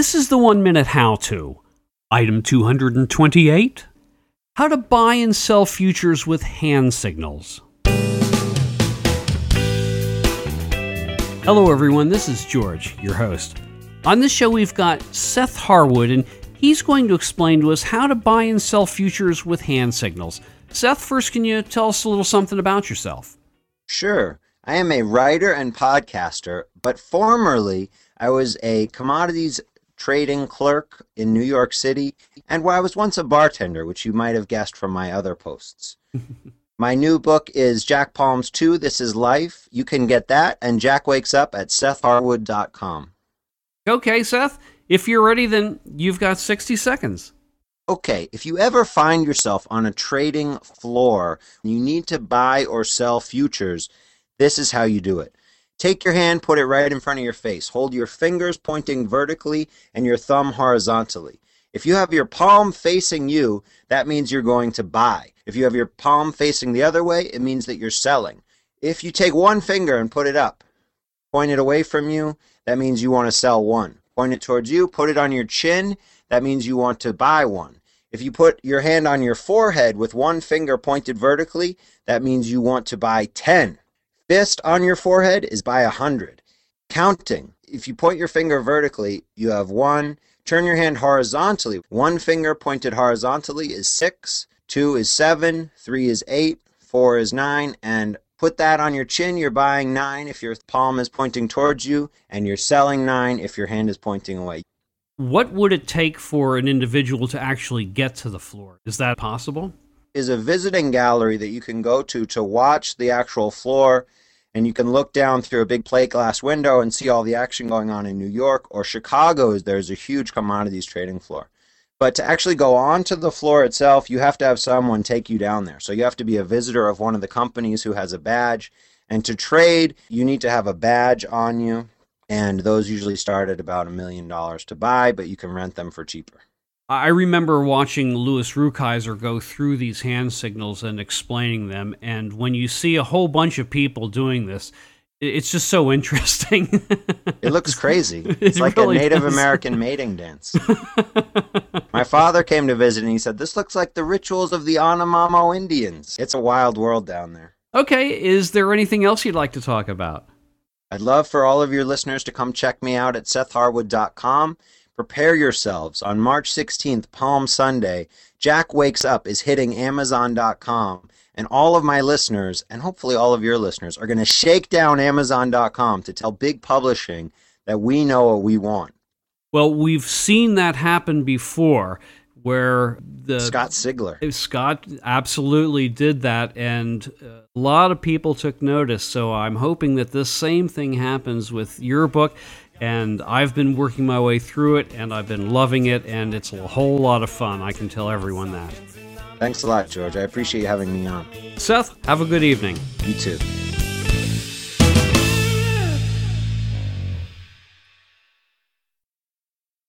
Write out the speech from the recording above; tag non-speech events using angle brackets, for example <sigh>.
This is the one minute how to. Item 228 How to buy and sell futures with hand signals. Hello, everyone. This is George, your host. On this show, we've got Seth Harwood, and he's going to explain to us how to buy and sell futures with hand signals. Seth, first, can you tell us a little something about yourself? Sure. I am a writer and podcaster, but formerly I was a commodities trading clerk in New York City, and where I was once a bartender, which you might have guessed from my other posts. <laughs> my new book is Jack Palms 2 This is Life. You can get that and Jack Wakes Up at sethharwood.com. Okay, Seth, if you're ready, then you've got 60 seconds. Okay, if you ever find yourself on a trading floor, you need to buy or sell futures, this is how you do it. Take your hand, put it right in front of your face. Hold your fingers pointing vertically and your thumb horizontally. If you have your palm facing you, that means you're going to buy. If you have your palm facing the other way, it means that you're selling. If you take one finger and put it up, point it away from you, that means you want to sell one. Point it towards you, put it on your chin, that means you want to buy one. If you put your hand on your forehead with one finger pointed vertically, that means you want to buy 10. Fist on your forehead is buy 100. Counting. If you point your finger vertically, you have 1. Turn your hand horizontally. One finger pointed horizontally is 6. 2 is 7. 3 is 8. 4 is 9. And put that on your chin. You're buying 9 if your palm is pointing towards you, and you're selling 9 if your hand is pointing away what would it take for an individual to actually get to the floor? Is that possible? Is a visiting gallery that you can go to to watch the actual floor and you can look down through a big plate glass window and see all the action going on in New York or Chicago there's a huge commodities trading floor. But to actually go onto the floor itself, you have to have someone take you down there. So you have to be a visitor of one of the companies who has a badge. And to trade, you need to have a badge on you and those usually start at about a million dollars to buy, but you can rent them for cheaper. I remember watching Louis Rukeyser go through these hand signals and explaining them, and when you see a whole bunch of people doing this, it's just so interesting. it looks crazy. <laughs> It's it like really a Native does. American mating dance. <laughs> My father came to visit and he said, This looks like the rituals of the Yanomamo Indians. It's a wild world down there. Okay, is there anything else you'd like to talk about? I'd love for all of your listeners to come check me out at sethharwood.com. Prepare yourselves. On March 16th, Palm Sunday, Jack Wakes Up is hitting Amazon.com. And all of my listeners, and hopefully all of your listeners, are going to shake down Amazon.com to tell big publishing that we know what we want. Well, we've seen that happen before where the Scott Sigler. Scott absolutely did that, and uh, a lot of people took notice. So I'm hoping that this same thing happens with your book. And I've been working my way through it, and I've been loving it, and it's a whole lot of fun. I can tell everyone that. Thanks a lot, George. I appreciate you having me on. Seth, have a good evening. You too.